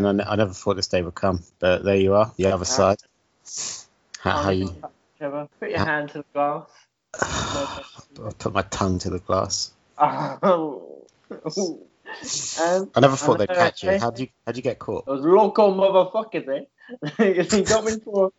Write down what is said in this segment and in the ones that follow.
Ben, I, n- I never thought this day would come, but there you are, the other side. How, how you? Put your hand to the glass. I put my tongue to the glass. Oh. um, I never thought they'd catch you. How'd you? How'd you get caught? those local motherfuckers, eh? he got me for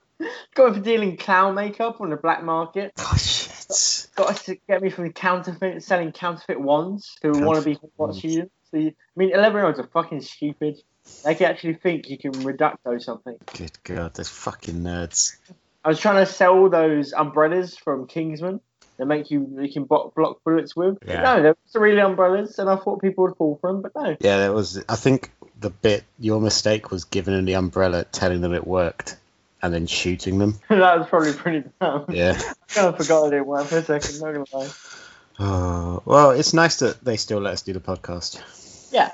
got me for dealing clown makeup on the black market. Oh shit! Got us to get me from counterfeit selling counterfeit wands who want to be Hogwarts students. So you, I mean, eleven year olds are fucking stupid. They can actually think you can reducto something. Good god, those fucking nerds. I was trying to sell those umbrellas from Kingsman. They make you you can block, block bullets with. Yeah. No, they're really umbrellas, and I thought people would fall for them, but no. Yeah, that was. I think the bit your mistake was giving them the umbrella, telling them it worked, and then shooting them. that was probably pretty dumb. Yeah. I kind of forgot I didn't work for a second. Not gonna lie. Oh, well, it's nice that they still let us do the podcast. Yeah,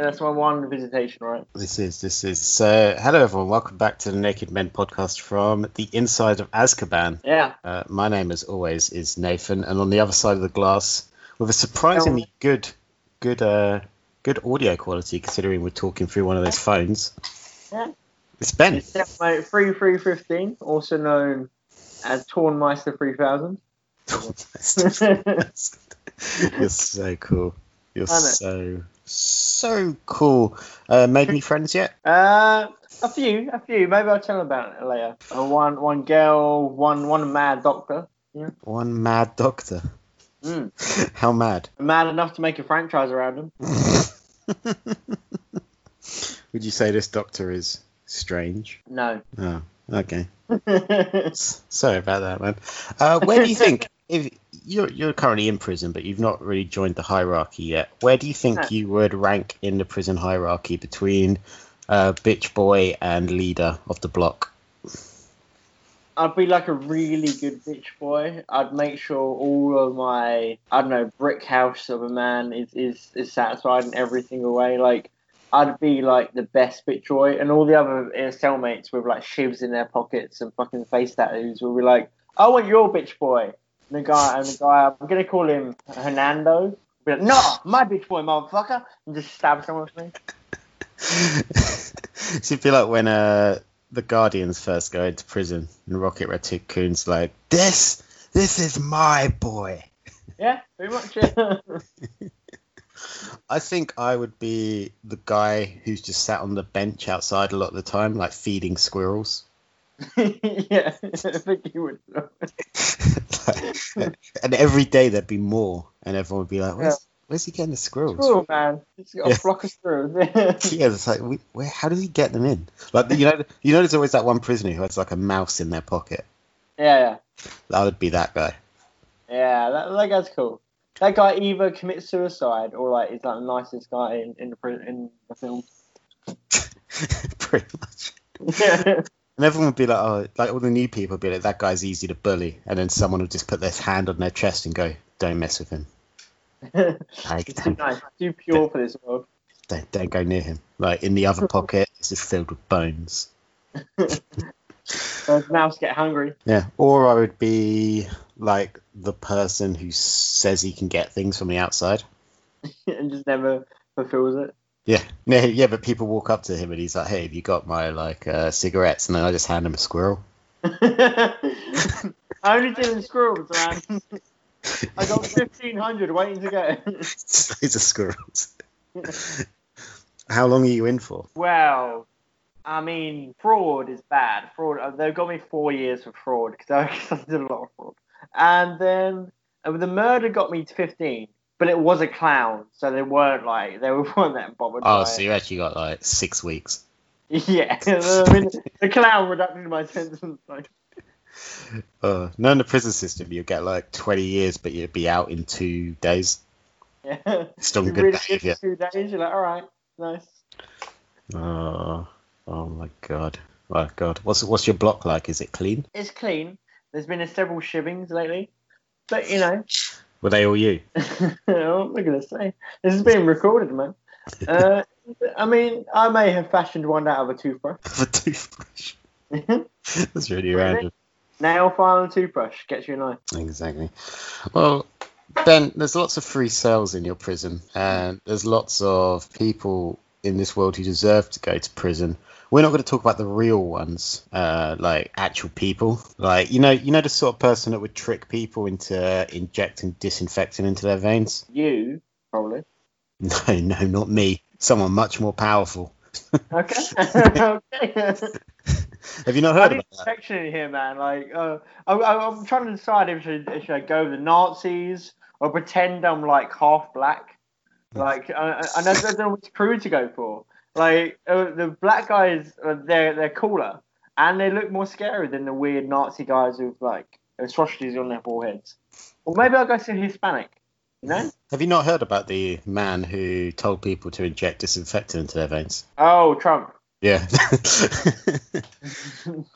and that's my one visitation, right? This is this is so. Hello, everyone. Welcome back to the Naked Men podcast from the inside of Azkaban. Yeah. Uh, my name, as always, is Nathan, and on the other side of the glass, with a surprisingly good, good, uh, good audio quality, considering we're talking through one of those phones. Yeah. It's Ben. It's my three three fifteen, also known as Tornmeister three thousand. You're so cool. You're so so cool. Uh, made any friends yet? Uh, a few, a few. Maybe I'll tell about it later. Uh, one, one girl, one, one mad doctor. One mad doctor. Mm. How mad? Mad enough to make a franchise around him. Would you say this doctor is strange? No. Oh, okay. Sorry about that, man. Uh, where do you think, if you're you're currently in prison, but you've not really joined the hierarchy yet, where do you think No. you would rank in the prison hierarchy between uh, bitch boy and leader of the block? I'd be like a really good bitch boy. I'd make sure all of my I don't know brick house of a man is is, is satisfied in every single way. Like I'd be like the best bitch boy, and all the other uh, cellmates with like shivs in their pockets and fucking face tattoos will be like, "I want your bitch boy." The guy and the guy, I'm gonna call him Hernando. Be like, "No, my bitch boy, motherfucker!" And just stab someone with me. so it'd be like when uh, the Guardians first go into prison and Rocket Raccoon's like, "This, this is my boy." Yeah, pretty much. Yeah. I think I would be the guy who's just sat on the bench outside a lot of the time, like feeding squirrels. yeah, I think he would. Like, and every day there'd be more, and everyone would be like, "Where's, where's he getting the squirrels?" Squirrel man, he's got a Yeah. flock of squirrels. Yeah, it's like, we, where, how does he get them in? Like, you know, you know, there's always that one prisoner who has like a mouse in their pocket. yeah, yeah, That would be that guy. yeah. That, that guy's cool. That guy either commits suicide or like is like the nicest guy in in the in the film. Pretty much. Yeah, And everyone would be like, oh, like all the new people would be like, that guy's easy to bully. And then someone would just put their hand on their chest and go, don't mess with him. Like, too nice, too pure for this world. don't, don't go near him. Like in the other pocket, it's just filled with bones. Those mouse get hungry. Yeah. Or I would be like the person who says he can get things from the outside. and just never fulfills it. Yeah. Yeah, yeah, but people walk up to him and he's like, hey, have you got my like uh, cigarettes? And then I just hand him a squirrel. I only in squirrels, man. I got fifteen hundred waiting to go. These are squirrels. How long are you in for? Well, I mean, fraud is bad. Fraud. uh, They got me four years for fraud because I, did a lot of fraud. And then uh, the murder got me to fifteen, but it was a clown, so they weren't like they weren't that bothered. Oh, so it. you actually got like six weeks. yeah. I mean, the clown reduced my sentence. Like, Uh, no, in the prison system, you get like 20 years, but you'd be out in two days. yeah. Still good really behavior. Two days. You're like, all right, nice. Oh, oh my god. My god. What's what's your block like? Is it clean? It's clean. There's been a several shivings lately, but you know. Were they all you? what am I gonna say? This is being recorded, man. Uh, I mean, I may have fashioned one out of a toothbrush. A toothbrush. That's really Really? random. Nail file and toothbrush gets you a knife. Exactly. Well, Ben, there's lots of free cells in your prison, and there's lots of people in this world who deserve to go to prison. We're not going to talk about the real ones, uh, like actual people. Like you know, you know the sort of person that would trick people into injecting disinfectant into their veins. You probably. No, no, not me. Someone much more powerful. Okay. okay. Have you not heard need about that? protection in here, man. Like, uh, I, I, I'm trying to decide if should, if should I go with the Nazis or pretend I'm like half black. Like, I, I I don't know which crew to go for. Like, uh, the black guys, uh, they're they're cooler and they look more scary than the weird Nazi guys with like swastikas on their foreheads. Or maybe I'll go to Hispanic. You know? Have you not heard about the man who told people to inject disinfectant into their veins? Oh, Trump. Yeah.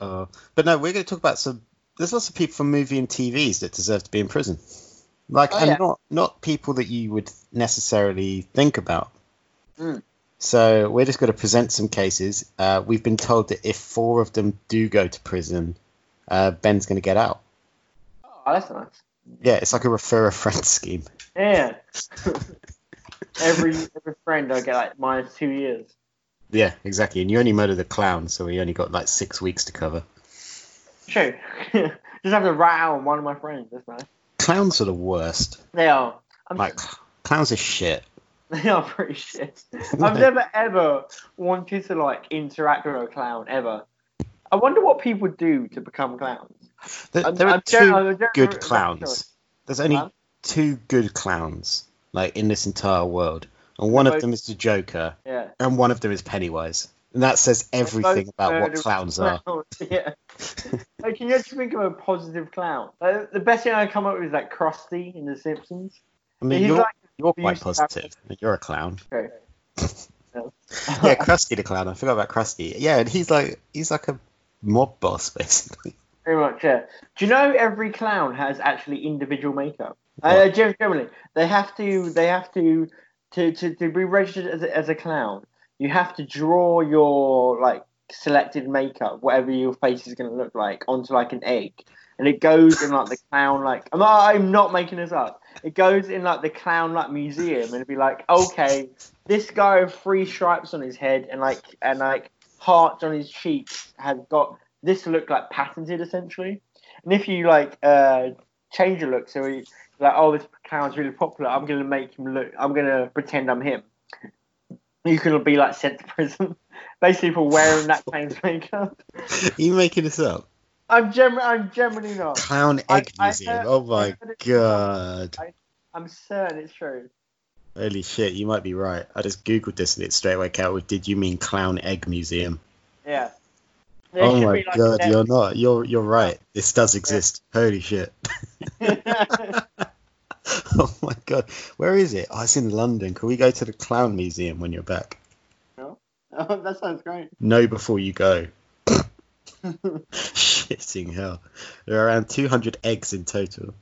uh, but no, we're going to talk about some. There's lots of people from movie and TVs that deserve to be in prison. Like, Oh, and yeah. not not people that you would necessarily think about. Mm. So we're just going to present some cases. Uh, we've been told that if four of them do go to prison, uh, Ben's going to get out. Oh, that's nice. Yeah, it's like a refer a friend scheme. Yeah. every every friend I get like minus two years. Yeah, exactly. And you only murdered the clown, so we only got like six weeks to cover. True. Just have to rat out on one of my friends. That's nice. Clowns are the worst. They are. I'm, Like, clowns are shit. They are oh, pretty shit. I've never ever wanted to like interact with a clown ever. I wonder what people do to become clowns. There, there are I'm two gen- good I'm clowns. There's only Huh? two good clowns, like in this entire world, and one of them is the Joker, Yeah. and one of them is Pennywise, and that says everything about what clowns are. Yeah. like, can you actually think of a positive clown? Like, the best thing I come up with is like Krusty in The Simpsons. I mean, He's you're like you're quite positive. You're a clown. Okay. Yeah, Krusty the clown. I forgot about Krusty. Yeah, and he's like he's like a mob boss basically. Pretty much, yeah. Do you know every clown has actually individual makeup? Uh, generally, they have to. They have to to to, to be registered as a, as a clown. You have to draw your like selected makeup, whatever your face is going to look like, onto like an egg, and it goes in like the clown like. I'm not, I'm not making this up. It goes in like the clown like museum, and it'd be like, okay, this guy with three stripes on his head and like and like hearts on his cheeks has got this look like patented essentially. And if you like uh change your look, so he, like, oh, this clown's really popular, I'm gonna make him look. I'm gonna pretend I'm him. You can be like sent to prison, basically for wearing that clown's makeup. Are you making this up? I'm gem- I'm generally not. Clown Egg I Museum. heard- oh my god. I'm certain it's true. Holy shit, you might be right. I just googled this and it straight away came out with "Did you mean Clown Egg Museum?" Yeah. There oh my like, god, you're not. You're you're right. This does exist. Holy shit. oh my god, where is it? Oh, it's in London. Can we go to the Clown Museum when you're back? oh, that sounds great. No, before you go. Shitting hell. There are around 200 eggs in total.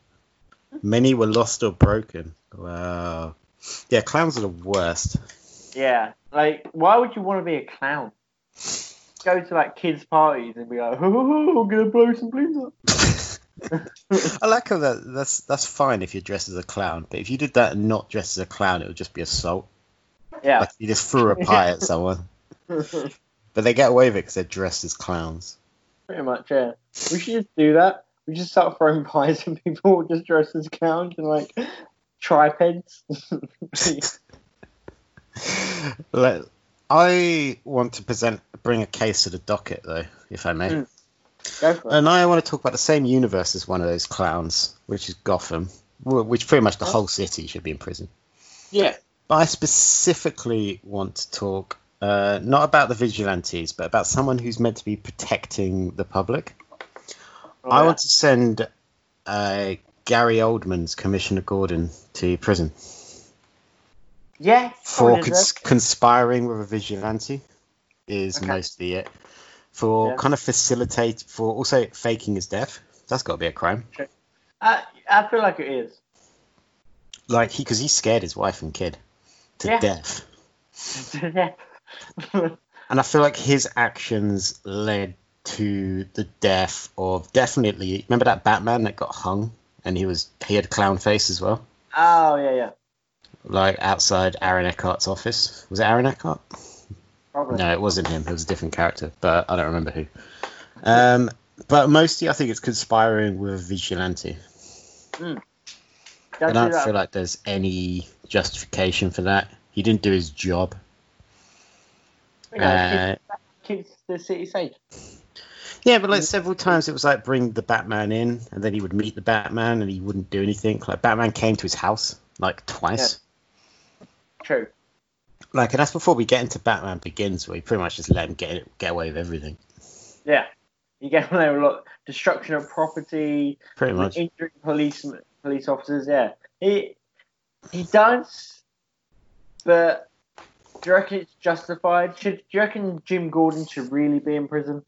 Many were lost or broken. Wow. Yeah, clowns are the worst. Yeah, like why would you want to be a clown? Go to like kids' parties and be like, oh, I'm gonna blow some balloons up. I like how that that's that's fine if you're dressed as a clown, but if you did that and not dressed as a clown, it would just be assault. Yeah. Like you just threw a pie at someone. But they get away with it because they're dressed as clowns. Pretty much, yeah. We should just do that. We just start throwing pies and people just dress as clowns and like tripeds. Let, I want to present bring a case to the docket though, if I may. Mm. Go for it. And I want to talk about the same universe as one of those clowns, which is Gotham, which pretty much the whole city should be in prison. Yeah. But I specifically want to talk uh, not about the vigilantes, but about someone who's meant to be protecting the public. Oh, I yeah. want to send uh, Gary Oldman's Commissioner Gordon to prison Yeah. for cons- conspiring with a vigilante. Is Okay. mostly it. For Yeah. kind of facilitate, for also faking his death. That's got to be a crime. I, I feel like it is. Like he, because he scared his wife and kid to Yeah. death, yeah. And I feel like his actions led to the death of definitely. Remember that Batman that got hung, and he was he had a clown face as well, oh yeah, yeah. like outside Aaron Eckhart's office. Was it Aaron Eckhart? Probably. No, it wasn't him. It was a different character, but I don't remember who. Um, but mostly, I think it's conspiring with Vigilante. Don't I do don't feel like there's any justification for that. He didn't do his job. You know, Uh, keeps, keeps the city safe. Yeah, but like several times it was like bring the Batman in, and then he would meet the Batman, and he wouldn't do anything. Like Batman came to his house like twice. True. Like, and that's before we get into Batman Begins, where he pretty much just let him get get away with everything. Yeah. You get there a lot destruction of property, Pretty much. injuring police police officers. Yeah, he he does, but do you reckon it's justified? Should do you reckon Jim Gordon should really be in prison?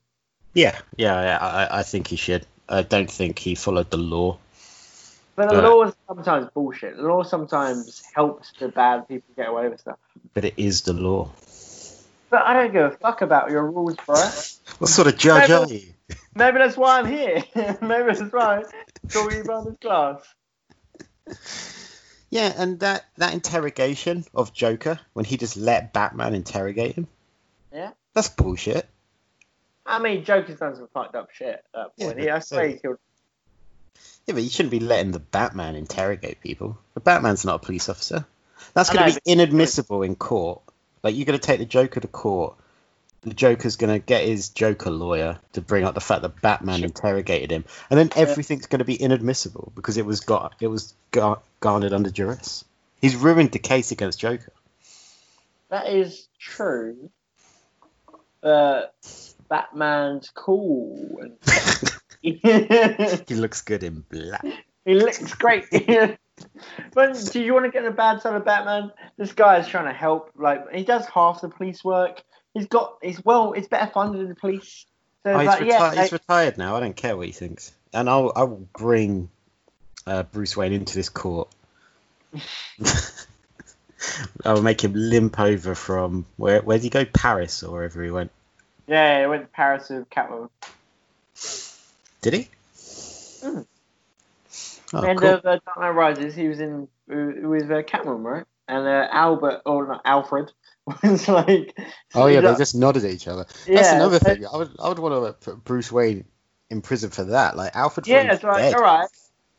Yeah, yeah, yeah I, I think he should. I don't think he followed the law. But the Right. law is sometimes bullshit. The law sometimes helps the bad people get away with stuff. But it is the law. But I don't give a fuck about your rules, bro. What sort of judge Maybe- are you? Maybe that's why I'm here. Maybe that's why I'm talking about this class. Yeah, and that that interrogation of Joker when he just let Batman interrogate him. Yeah. That's bullshit. I mean, Joker's done some fucked up shit at that point. Yeah, I swear he killed. Yeah, but you shouldn't be letting the Batman interrogate people. The Batman's not a police officer. That's going to be inadmissible in court. Like you're going to take the Joker to court. The Joker's going to get his Joker lawyer to bring up the fact that Batman Sure. interrogated him, and then everything's going to be inadmissible because it was got it was gar- garnered under duress. He's ruined the case against Joker. That is true. But Batman's cool. He He looks good in black. He looks great. but do you want to get the bad side of Batman? This guy is trying to help. Like he does half the police work. He's got. He's well. he's better funded than the police. So Oh, he's, like, yeah, he's like- retired now. I don't care what he thinks, and I'll I will bring uh, Bruce Wayne into this court. I will make him limp over from where? Where did he go? Paris or wherever he went. yeah, he went to Paris with Catwoman. Did he? Mm. Oh, and cool. uh, the Dark Knight Rises, he was in uh, with uh, Catwoman, right? And uh, Albert, or not Alfred, was like. oh yeah, they like- just nodded at each other. That's Yeah, another so- thing. I would I would want to put Bruce Wayne in prison for that. Like Alfred. Yeah, it's like, dead. all right.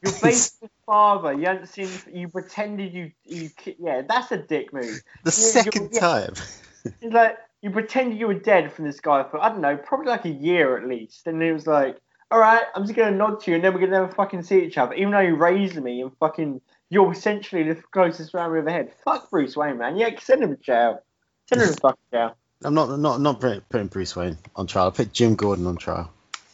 You're based father. You hadn't seen. You pretended you. you. Yeah, that's a dick move. The you- second yeah. time. It's like you pretended you were dead from this guy for I don't know, probably like a year at least. And it was like, all right, I'm just gonna nod to you, and then we're gonna never fucking see each other, even though you raised me and fucking. You're essentially the closest family we've ever had. Fuck Bruce Wayne, man. Yeah, send him to jail. Send him to fucking jail. I'm not not not putting Bruce Wayne on trial. I put Jim Gordon on trial.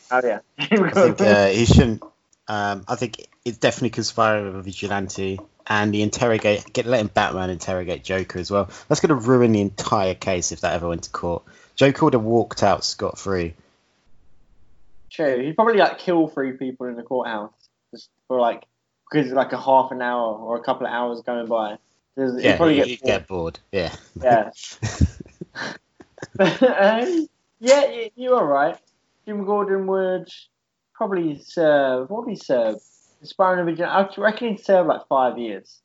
Oh yeah. I think uh, he shouldn't. Um, I think it's definitely conspiring with a vigilante and the interrogate, get letting Batman interrogate Joker as well. That's going to ruin the entire case if that ever went to court. Joker would have walked out scot free. True. He'd probably like kill three people in the courthouse just for like because like a half an hour or a couple of hours going by. There's- Yeah, probably he'd get, get, bored. Yeah. Yeah. But, um, yeah, you- you're right. Jim Gordon would probably serve. What would he serve? Inspiring a vigilante. I reckon he'd serve like five years.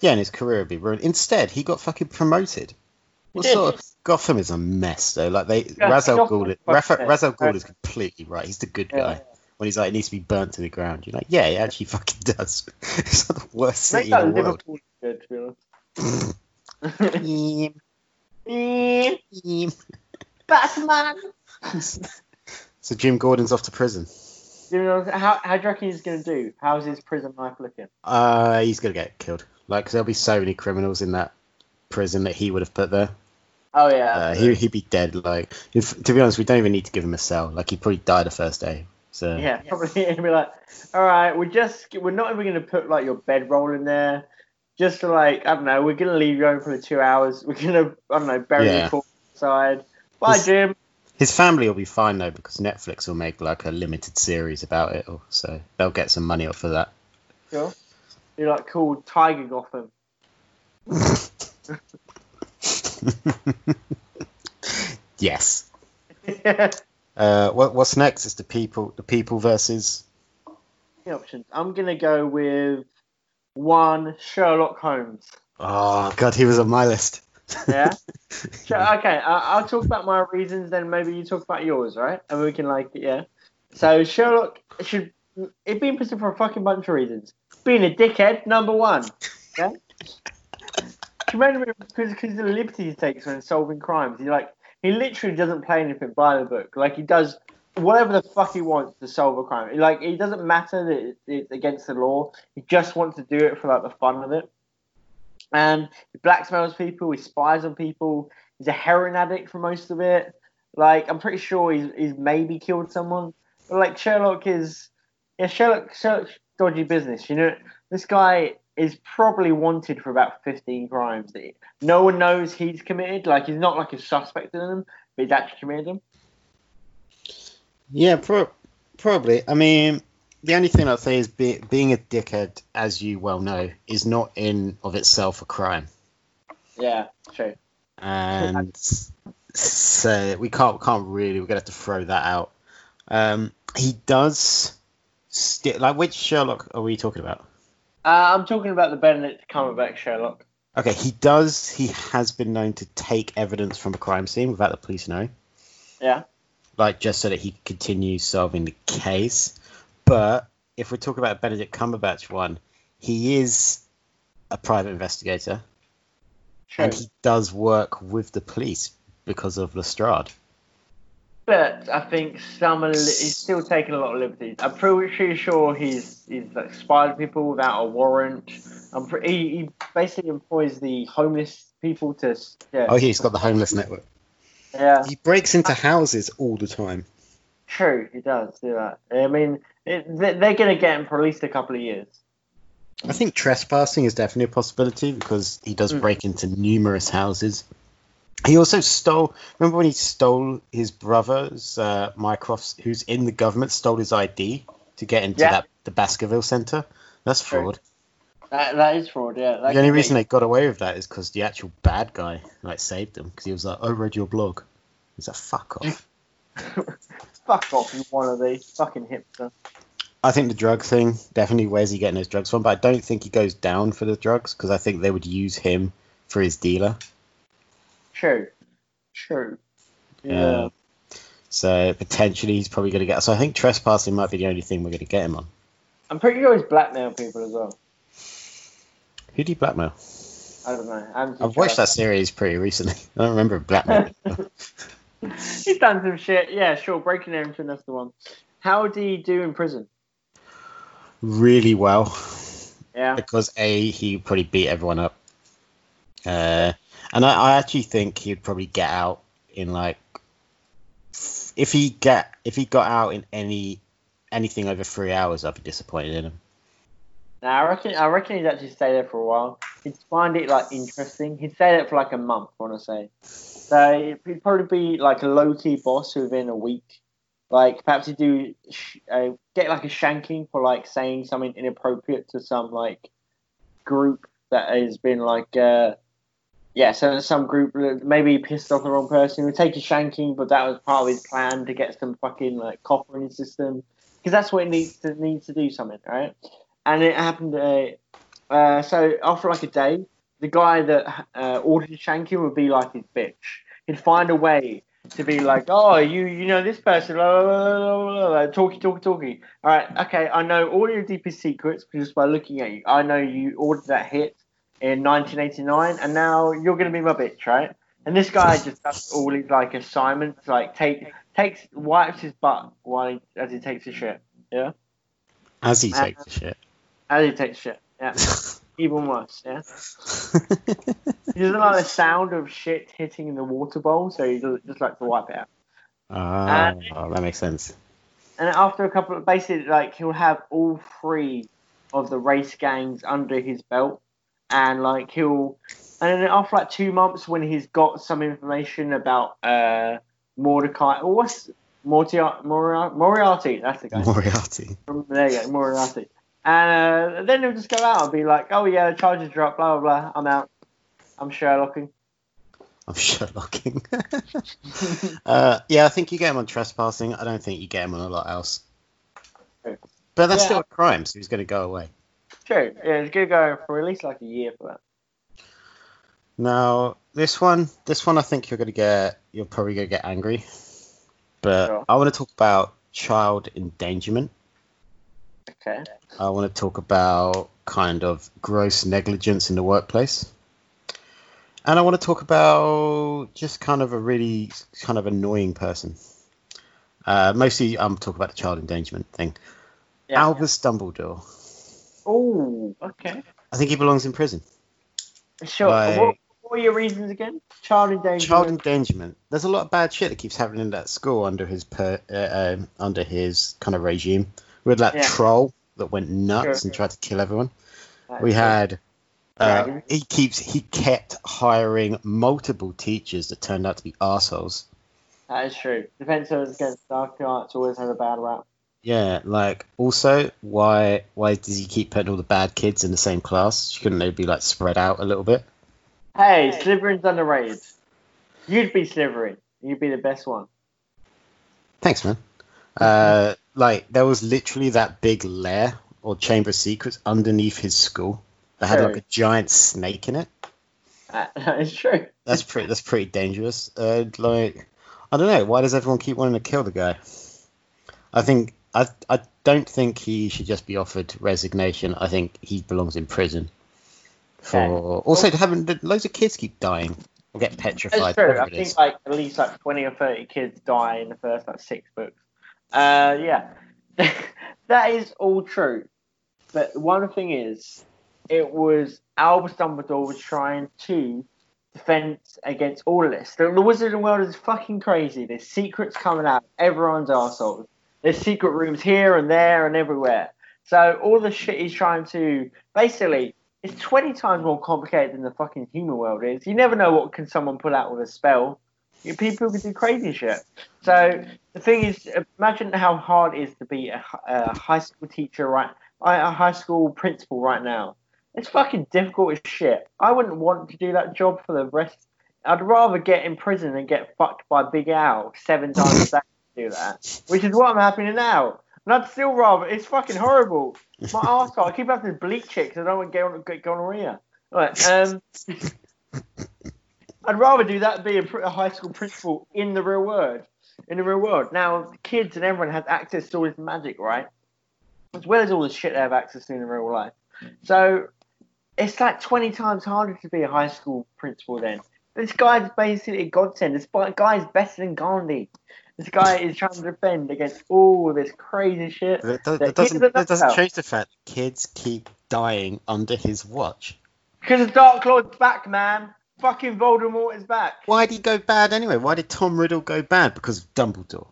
Yeah, and his career would be ruined. Instead, he got fucking promoted. What sort of Gotham is a mess though. Like they, Yeah, Ra's al Gotham Ghul, is Ra's, fucking Ra's al mess. Ghul is completely right. He's the good Yeah. When he's like, it needs to be burnt to the ground. You're like, yeah, it actually fucking does. it's not the worst Make city that in the world. Liverpool good, to be honest. Eem, eem. Batman. So Jim Gordon's off to prison. How, how do you reckon he's going to do? How's his prison life looking? Uh, he's gonna get killed. Like, 'cause there'll be so many criminals in that prison that he would have put there. Oh, yeah. Uh, he he'd be dead. Like, if, to be honest, we don't even need to give him a cell. Like, he'd probably die the first day. So Yeah, probably he'd be like, all right, we're just we're not even going to put like your bedroll in there. Just to like I don't know, we're going to leave you home for the two hours. We're going to I don't know bury Yeah. the corpse outside. Bye, This- Jim. his family will be fine though because Netflix will make like a limited series about it, or so they'll get some money up for that. Sure. You're like called Tiger Gotham. yes. Uh, what, what's next? Is the people the people versus The options. I'm going to go with one Sherlock Holmes. Oh god, he was on my list. Yeah. Sure, okay, I- I'll talk about my reasons, then maybe you talk about yours, right? And we can like, yeah. So Sherlock should it be in prison for a fucking bunch of reasons. Being a dickhead, number one. Yeah. Because because of the liberty he takes when solving crimes. He like he literally doesn't play anything by the book. Like he does whatever the fuck he wants to solve a crime. Like it doesn't matter that it's against the law. He just wants to do it for like the fun of it. And he blackmails people. He spies on people. He's a heroin addict for most of it. Like I'm pretty sure he's he's maybe killed someone. But like Sherlock is, yeah, Sherlock Sherlock's dodgy business. You know, this guy is probably wanted for about 15 crimes that no one knows he's committed. Like he's not like a suspect in them, but he's actually committed them. Yeah, pro- probably. I mean, the only thing I'd say is be- being a dickhead, as you well know, is not in of itself a crime, Yeah, true. and so we can't can't really. We're gonna have to throw that out. Um, he does. Sti- like which Sherlock are we talking about? Uh, I'm talking about the Benedict Cumberbatch Sherlock. Okay, he does. He has been known to take evidence from a crime scene without the police knowing. Yeah. Like just so that he continues solving the case. But if we're talking about Benedict Cumberbatch one, he is a private investigator and he does work with the police because of Lestrade. But I think some he's still taking a lot of liberties. I'm pretty sure he's he's like spied people without a warrant. I'm he, he basically employs the homeless people to yeah Oh, he's got the homeless network. yeah He breaks into houses all the time. true he does do that. I mean it, they- they're gonna get him for at least a couple of years. I think trespassing is definitely a possibility because he does Mm. break into numerous houses. He also stole. Remember when he stole his brother's uh, Mycroft's, who's in the government, stole his ID to get into Yeah. that the Baskerville Centre. That's fraud. That that is fraud. Yeah. That the only reason they got away with that is because the actual bad guy like saved them because he was like, "I read your blog." He's like, "Fuck off." fuck off, you wannabe, fucking hipster. I think the drug thing definitely. Where's he getting his drugs from? But I don't think he goes down for the drugs because I think they would use him for his dealer. True. True. Yeah. Um, so potentially he's probably going to get. So I think trespassing might be the only thing we're going to get him on. I'm pretty sure he's blackmail people as well. Who do you blackmail? I don't know. I haven't I've watched that series pretty recently. I don't remember blackmail. He's done some shit. Yeah, sure. Breaking and entering, that's the one. How did he do in prison? really well Yeah. because a he probably beat everyone up, uh, and I, I actually think he'd probably get out in like if he get if he got out in any anything over three hours, I'd be disappointed in him. Now I reckon I reckon he'd actually stay there for a while. He'd find it like interesting. He'd stay there for like a month, I want to say. So he'd probably be like a low key boss within a week. Like perhaps he'd do uh, get like a shanking for like saying something inappropriate to some like group that has been like uh yeah, so some group maybe pissed off the wrong person. He would take a shanking, but that was part of his plan to get some fucking like copper in his system because that's what it needs to needs to do something, right? and it happened. Uh, uh, so after like a day, the guy that uh, ordered shanking would be like his bitch. He'd find a way to be like, oh, you you know this person, blah, blah, blah, talky, talky, talky. All right, okay, I know all your deepest secrets just by looking at you. I know you ordered that hit in 1989, and now you're gonna be my bitch, right? And this guy just does all his like assignments, like take takes wipes his butt while he, as he takes a shit. Yeah. As he Uh, takes the shit. As he takes shit, yeah. Even worse, yeah. He doesn't like the sound of shit hitting in the water bowl, so he does, just like to wipe it out. Ah, that makes sense. And after a couple of basically, like he'll have all three of the race gangs under his belt, and like he'll, and then after like two months, when he's got some information about uh Mordecai, or what's Moriarty, Moriarty, that's the guy. Moriarty. From there you go, Moriarty. And uh, then he'll just go out and be like, "Oh yeah, the charges dropped, blah blah blah. I'm out. I'm Sherlocking." I'm Sherlocking. uh, yeah, I think you get him on trespassing. I don't think you get him on a lot else. But that's Yeah. still a crime, so he's going to go away. True. Yeah, it's gonna go for at least like a year for that. Now, this one, this one, I think you're gonna get, you're probably gonna get angry, but Sure. I want to talk about child endangerment. Okay. I want to talk about kind of gross negligence in the workplace. And I want to talk about just kind of a really kind of annoying person. Uh, mostly, I'm talking about the child endangerment thing. Yeah. Albus Dumbledore. Oh, okay. I think he belongs in prison. Sure. Like- what, what were your reasons again? Child endangerment. Child endangerment. There's a lot of bad shit that keeps happening in that school under his per, uh, um, under his kind of regime. We had that Yeah. troll that went nuts Sure. and tried to kill everyone. That's we had uh, he keeps he kept hiring multiple teachers that turned out to be assholes. That is true. Defense against dark arts always had a bad rap. Yeah, like also why why does he keep putting all the bad kids in the same class? Shouldn't they be like spread out a little bit? Hey, Slytherin's underrated. You'd be Slytherin. You'd be the best one. Thanks, man. Uh, like there was literally that big lair or chamber of secrets underneath his school that had like a giant snake in it. That that is true. That's pretty. That's pretty dangerous. Uh, like, I don't know. Why does everyone keep wanting to kill the guy? I think I. I don't think he should just be offered resignation. I think he belongs in prison. For Okay. also having loads of kids keep dying or get petrified. That's true. I think like at least like twenty or thirty kids die in the first like six books. Uh, yeah, that is all true. But one thing is, it was Albus Dumbledore was trying to defend against all of this. The, the wizarding world is fucking crazy. There's secrets coming out. Everyone's arseholes. There's secret rooms here and there and everywhere. So all the shit he's trying to basically it's 20 times more complicated than the fucking human world is. You never know what can someone pull out with a spell. You- People can do crazy shit. So the thing is, imagine how hard it is to be a, a high school teacher, right? A high school principal right now. It's fucking difficult as shit. I wouldn't want to do that job for the rest. I'd rather get in prison and get fucked by Big Al seven times a day do that, which is what I'm happening now. And I'd still rather. It's fucking horrible. My arsehole, I keep having to bleach it because I don't want to get, gonorrhea. Right, um, I'd rather do that be a, high school principal in the real world. In the real world. Now, kids and everyone has access to all this magic, right? As well as all the shit they have access to in real life. So, it's like 20 times harder to be a high school principal then. This guy's basically a godsend. This guy's better than Gandhi. This guy is trying to defend against all this crazy shit. That that doesn't. are doesn't change the fact kids keep dying under his watch. Because the Dark Lord's back, man. Fucking Voldemort is back. Why did he go bad anyway? Why did Tom Riddle go bad? Because of Dumbledore.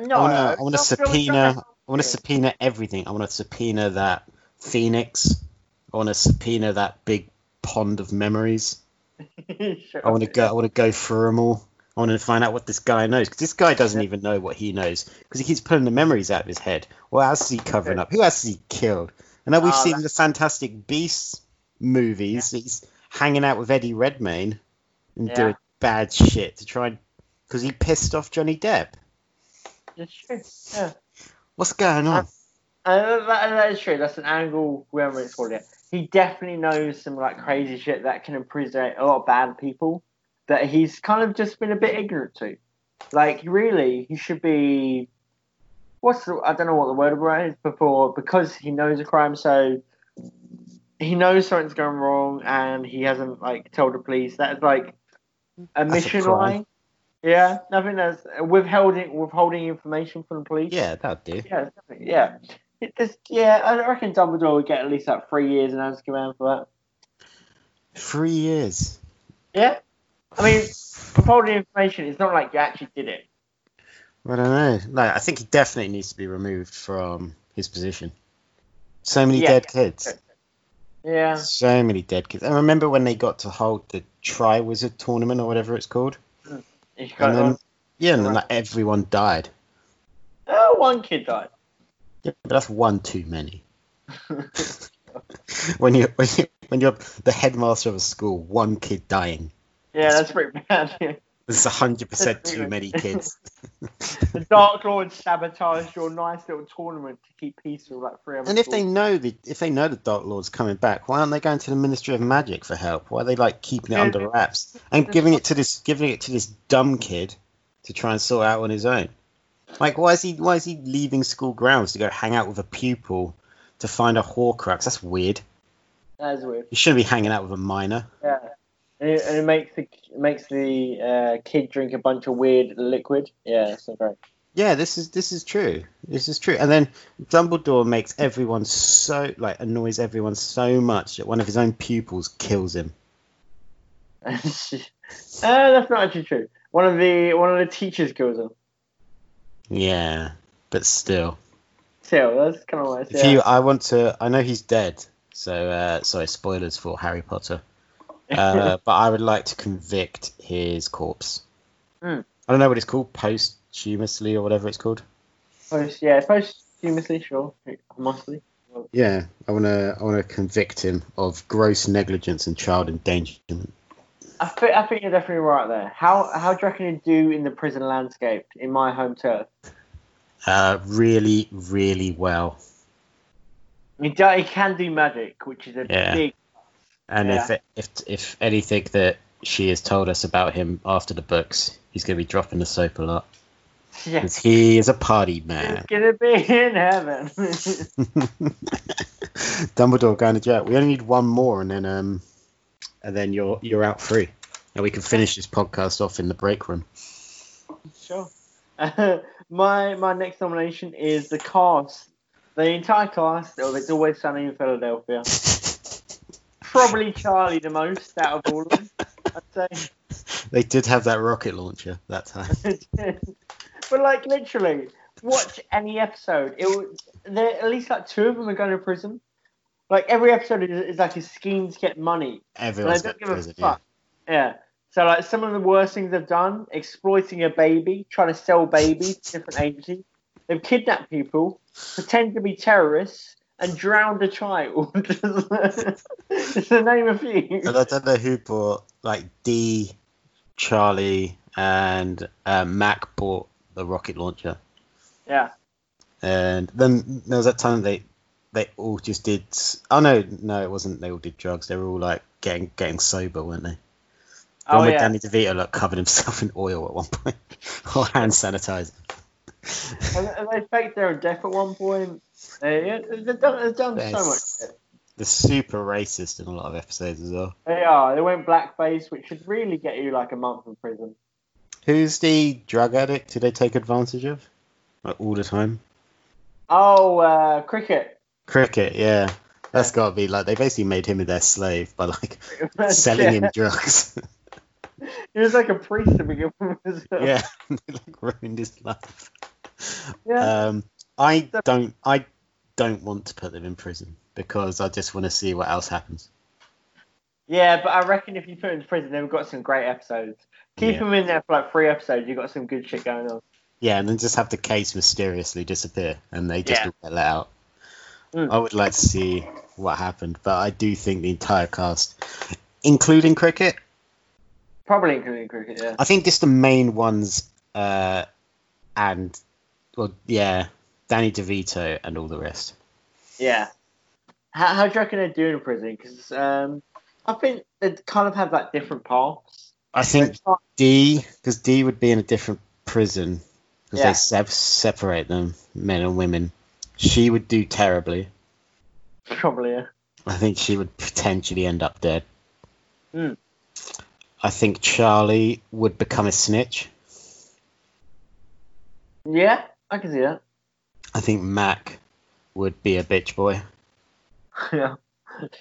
No, I want to. I want to Dark Lord is subpoena. I want to subpoena everything. I want to subpoena that Phoenix. I want to subpoena that big pond of memories. Sure. I want to go. I want to go through them all. I want to find out what this guy knows because this guy doesn't even know what he knows because he keeps pulling the memories out of his head. What else is he covering up? Who else has he killed? And now we've Ah, seen the Fantastic Beasts movies. He's hanging out with Eddie Redmayne and Yeah. doing bad shit to try and because he pissed off Johnny Depp. It's true. Yeah. What's going on? Uh, that, that is true. That's an angle, whoever it's called it. He definitely knows some like crazy shit that can imprison a lot of bad people that he's kind of just been a bit ignorant to. Like, really, he should be. What's the, I don't know what the word it is before because he knows a crime, so he knows something's going wrong and he hasn't like told the police. That's like a a mission crime. line. Yeah, nothing that's withholding withholding information from the police. Yeah, that'd do. Yeah. Yeah. It yeah, I reckon Dumbledore would get at least like three years in Azkaban for that. Three years. Yeah. I mean, withholding information, it's not like you actually did it. I don't know. No, I think he definitely needs to be removed from his position. So many Yeah. dead kids. Yeah. So many dead kids. I remember when they got to hold the Triwizard tournament or whatever it's called. Mm. He's And then, yeah, and then like, everyone died. Oh, one kid died. Yeah, but that's one too many. when you when you when you're the headmaster of a school, one kid dying. Yeah, that's pretty bad. There's hundred percent too many kids. the Dark Lord sabotaged your nice little tournament to keep peaceful, like three And if they know the if they know the Dark Lord's coming back, why aren't they going to the Ministry of Magic for help? Why are they like keeping it Yeah, under wraps and giving it to this giving it to this dumb kid to try and sort out on his own? Like why is he why is he leaving school grounds to go hang out with a pupil to find a Horcrux? That's weird. That's weird. You shouldn't be hanging out with a minor. Yeah. And it, and it makes the makes the uh, kid drink a bunch of weird liquid. Yeah, not great. Yeah, this is this is true. This is true. And then Dumbledore makes everyone so like annoys everyone so much that one of his own pupils kills him. uh, that's not actually true. One of the one of the teachers kills him. Yeah, but still. Still, that's kind of nice. If Yeah. you, I want to. I know he's dead, so uh, sorry, spoilers for Harry Potter. Uh, but I would like to convict his corpse. Hmm. I don't know what it's called, posthumously or whatever it's called. Post, yeah, posthumously, sure, mostly. Yeah, I want to. I want to convict him of gross negligence and child endangerment. I think I think you're definitely right there. How how do you reckon he'd do in the prison landscape in my home turf? Uh, really, really well. He, do, he can do magic, which is a Yeah. big. And Yeah. if if if anything that she has told us about him after the books, he's going to be dropping the soap a lot Yeah, he is a party man. He's gonna be in heaven. Dumbledore going to jail. We only need one more, and then um, and then you're you're out free, and we can finish this podcast off in the break room. sure. my my next nomination is the cast. The entire cast of It's Always Sunny in Philadelphia. Probably Charlie the most out of all of them, I'd say. They did have that rocket launcher that time. but like literally, watch any episode. It would, there at least like two of them are going to prison. Like every episode is, is like a scheme to get money. And I Everyone's don't give a prison. Yeah. Yeah. So like some of the worst things they've done, exploiting a baby, trying to sell babies to different agencies. They've kidnapped people, pretend to be terrorists, and drowned a child. it's the name of few. And I don't know who bought like Dee, Charlie, and uh, Mac bought the rocket launcher. Yeah. And then there was that time they they all just did. Oh no, no, it wasn't. They all did drugs. They were all like getting getting sober, weren't they? The Oh one with yeah. Danny DeVito like covered himself in oil at one point, or hand sanitizer. And, and they faked their own death at one point. Yeah, they've done, they've done so much. Shit. They're super racist in a lot of episodes as well. They are. They went blackface, which should really get you like a month in prison. Who's the drug addict? Who they take advantage of? Like all the time. Oh, uh, cricket. Cricket, yeah. That's got to be like they basically made him their slave by like selling him drugs. He was like a priest to begin with. yeah, they like ruined his life. Yeah. Um, I don't, I don't want to put them in prison because I just want to see what else happens. Yeah, but I reckon if you put them in prison, they've got some great episodes. Keep Yeah. him in there for like three episodes. You've got some good shit going on. Yeah, and then just have the case mysteriously disappear and they just Yeah. get let out. Mm. I would like to see what happened, but I do think the entire cast, including cricket, Probably including cricket. Yeah. I think just the main ones, uh, and well, yeah, Danny DeVito and all the rest. Yeah. How, how do you reckon they're doing in prison? Because um, I think they kind of have like different paths. I think Dee, because Dee would be in a different prison because Yeah. they sep- separate them, men and women. She would do terribly. Probably. Yeah. I think she would potentially end up dead. Hmm. I think Charlie would become a snitch. Yeah, I can see that. I think Mac would be a bitch boy. yeah.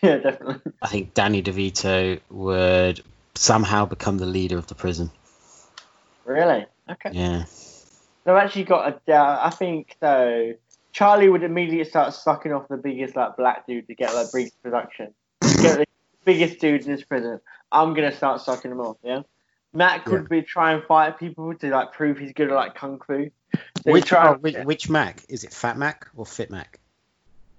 Yeah, definitely. I think Danny DeVito would somehow become the leader of the prison. Really? Okay. Yeah. They've actually got a. doubt. I think so. Charlie would immediately start sucking off the biggest like black dude to get like biggest production. get the biggest dude in this prison. I'm gonna start sucking him off. Yeah. Matt could be try and fight people to like prove he's good at like kung fu. Which, try oh, which, which Mac? Is it Fat Mac or Fit Mac?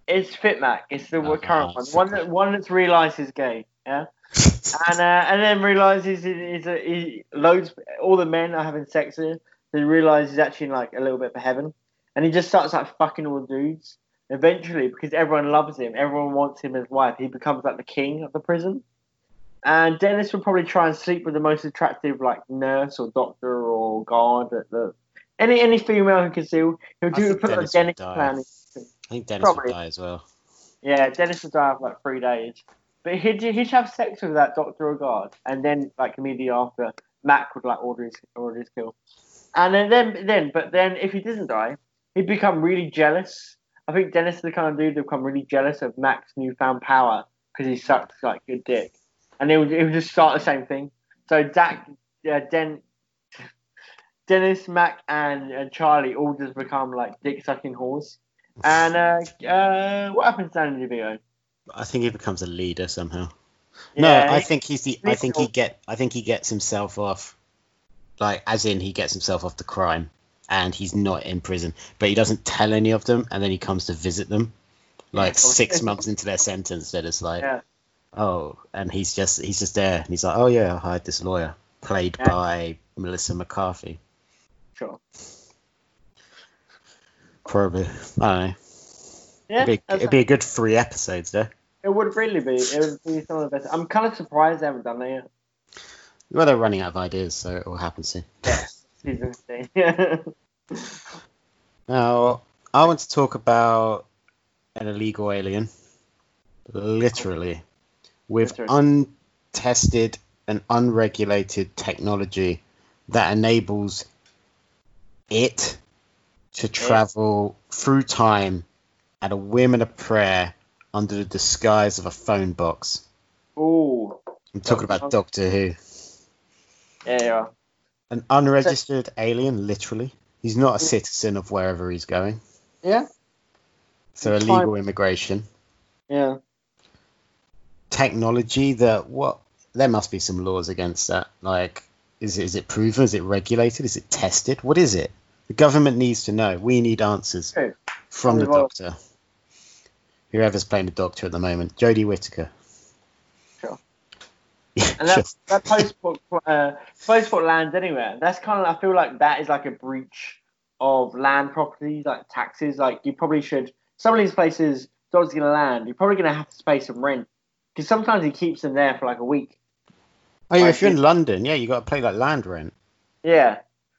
It's Fit Mac. It's the Oh, current oh, one. One that one that's realised he's gay. Yeah. and uh, and then realizes he's, a, he loads all the men are having sex with him. He realizes he's actually in like a little bit of heaven, and he just starts like fucking all the dudes. Eventually, because everyone loves him, everyone wants him as wife. He becomes like the king of the prison. And Dennis will probably try and sleep with the most attractive like nurse or doctor or guard at the any any female who can see. He'll do put Dennis Dennis plan. in. I think Dennis Probably. would die as well. Yeah, Dennis would die after like three days. But he'd, he'd have sex with that doctor or guard, and then like immediately after, Mac would like order his order his kill. And then, then then but then if he doesn't die, he'd become really jealous. I think Dennis is the kind of dude that become really jealous of Mac's newfound power because he sucks like good dick, and he would, he would just start the same thing. So Dak, uh, Den, Dennis, Mac, and, and Charlie all just become like dick sucking whores. And uh, uh, what happens in the video? I think he becomes a leader somehow. Yeah, no, I think he's the. I think he get. I think he gets himself off. Like, as in, he gets himself off the crime, and he's not in prison, but he doesn't tell any of them, and then he comes to visit them, like Yeah. six months into their sentence. They're like, Yeah. oh, and he's just he's just there, and he's like, oh yeah, I hired this lawyer, played by Melissa McCarthy, Sure. probably. I don't know. Yeah, It'd be, it'd be a good three episodes there. it would really be. It would be some of the best. I'm kind of surprised they haven't done that yet. Well, they're running out of ideas, so it will happen soon. Yeah, season three. Yeah. Now, I want to talk about an illegal alien, literally, with Literally. untested and unregulated technology that enables it to travel through time at a whim and a prayer under the disguise of a phone box. Ooh. I'm talking about Doctor Who. Yeah, yeah. An unregistered alien, literally. He's not a citizen of wherever he's going. Yeah. So illegal immigration. Yeah. technology that what there must be some laws against that like is it, is it proven is it regulated is it tested what is it the government needs to know we need answers True. from the doctor whoever's playing the doctor at the moment jodie whittaker Sure. yeah And sure. that that postport uh, postport lands anywhere. That's kind of I feel like that is like a breach of land property, like taxes. Like you probably should. Some of these places, dog's gonna land. You're probably gonna have to pay some rent because sometimes he keeps them there for like a week. Oh yeah if you're in london yeah you got to pay like land rent Yeah.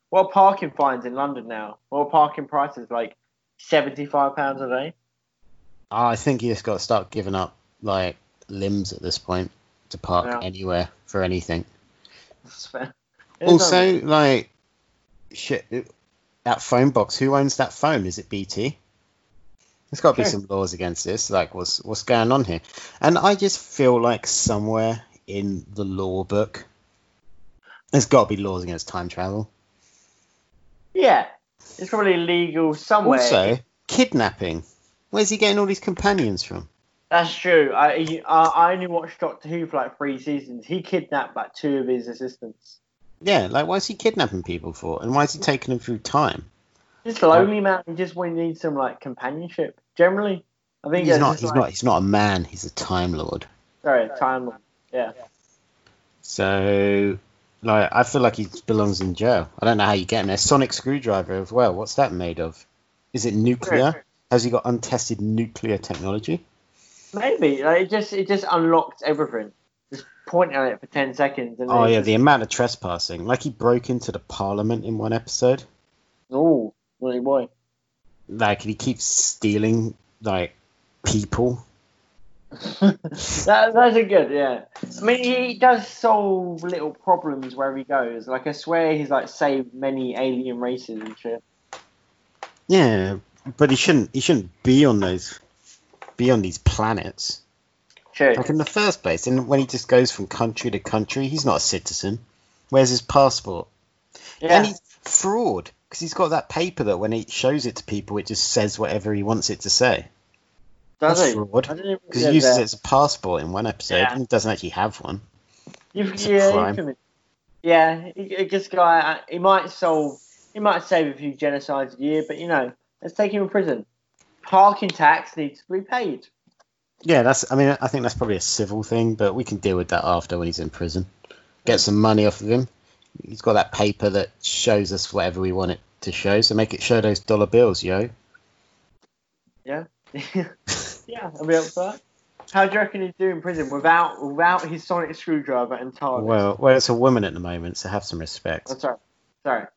What parking fines in London now? What are parking prices like? Seventy five pounds a day. oh, i think you just got to start giving up like limbs at this point to park Yeah. anywhere for anything That's fair. It Also, like, shit, uh, that phone box. Who owns that phone? Is it BT? There's got to be some laws against this. Like, what's what's going on here? And I just feel like somewhere in the law book, there's got to be laws against time travel. Yeah, it's probably illegal somewhere. Also, kidnapping. Where's he getting all these companions from? That's true. I, he- I I only watched Doctor Who for like three seasons. He kidnapped like two of his assistants. Yeah, like, why is he kidnapping people for? And why is he taking them through time? Just lonely man. He just want- needs some like companionship. Generally, I think He's not. He's like, not. He's not a man. He's a time lord. Sorry, time. Yeah. So, like, I feel like he belongs in jail. I don't know how you get him there. Sonic screwdriver as well. What's that made of? Is it nuclear? Has he got untested nuclear technology? Maybe like, it just it just unlocked everything. Just pointing at it for ten seconds. And Oh yeah, it's the amount of trespassing. Like he broke into the parliament in one episode. Oh, really boy. Like he keeps stealing like people. That, that's a good, yeah. I mean, he does solve little problems wherever he goes. Like, I swear he's like saved many alien races and shit. Yeah, but he shouldn't. He shouldn't be on those. Be on these planets. True. Like in the first place, and when he just goes from country to country, he's not a citizen. Where's his passport? Yeah. And he's fraud because he's got that paper that when he shows it to people, it just says whatever he wants it to say. Does that's he? fraud. I didn't even Because he uses that. it as a passport in one episode, Yeah. and he doesn't actually have one. You've, It's a yeah, crime. yeah. This guy, uh, he might solve, he might save a few genocides a year, but you know, let's take him in prison. Parking tax needs to be paid. Yeah, that's. I mean, I think that's probably a civil thing, but we can deal with that after when he's in prison. Get some money off of him. He's got that paper that shows us whatever we want it to show, so make it show those dollar bills, yo. Yeah, yeah, I'll be up for that. How do you reckon he's doing in prison without without his sonic screwdriver and target? Well, well, it's a woman at the moment, so have some respect. oh, sorry,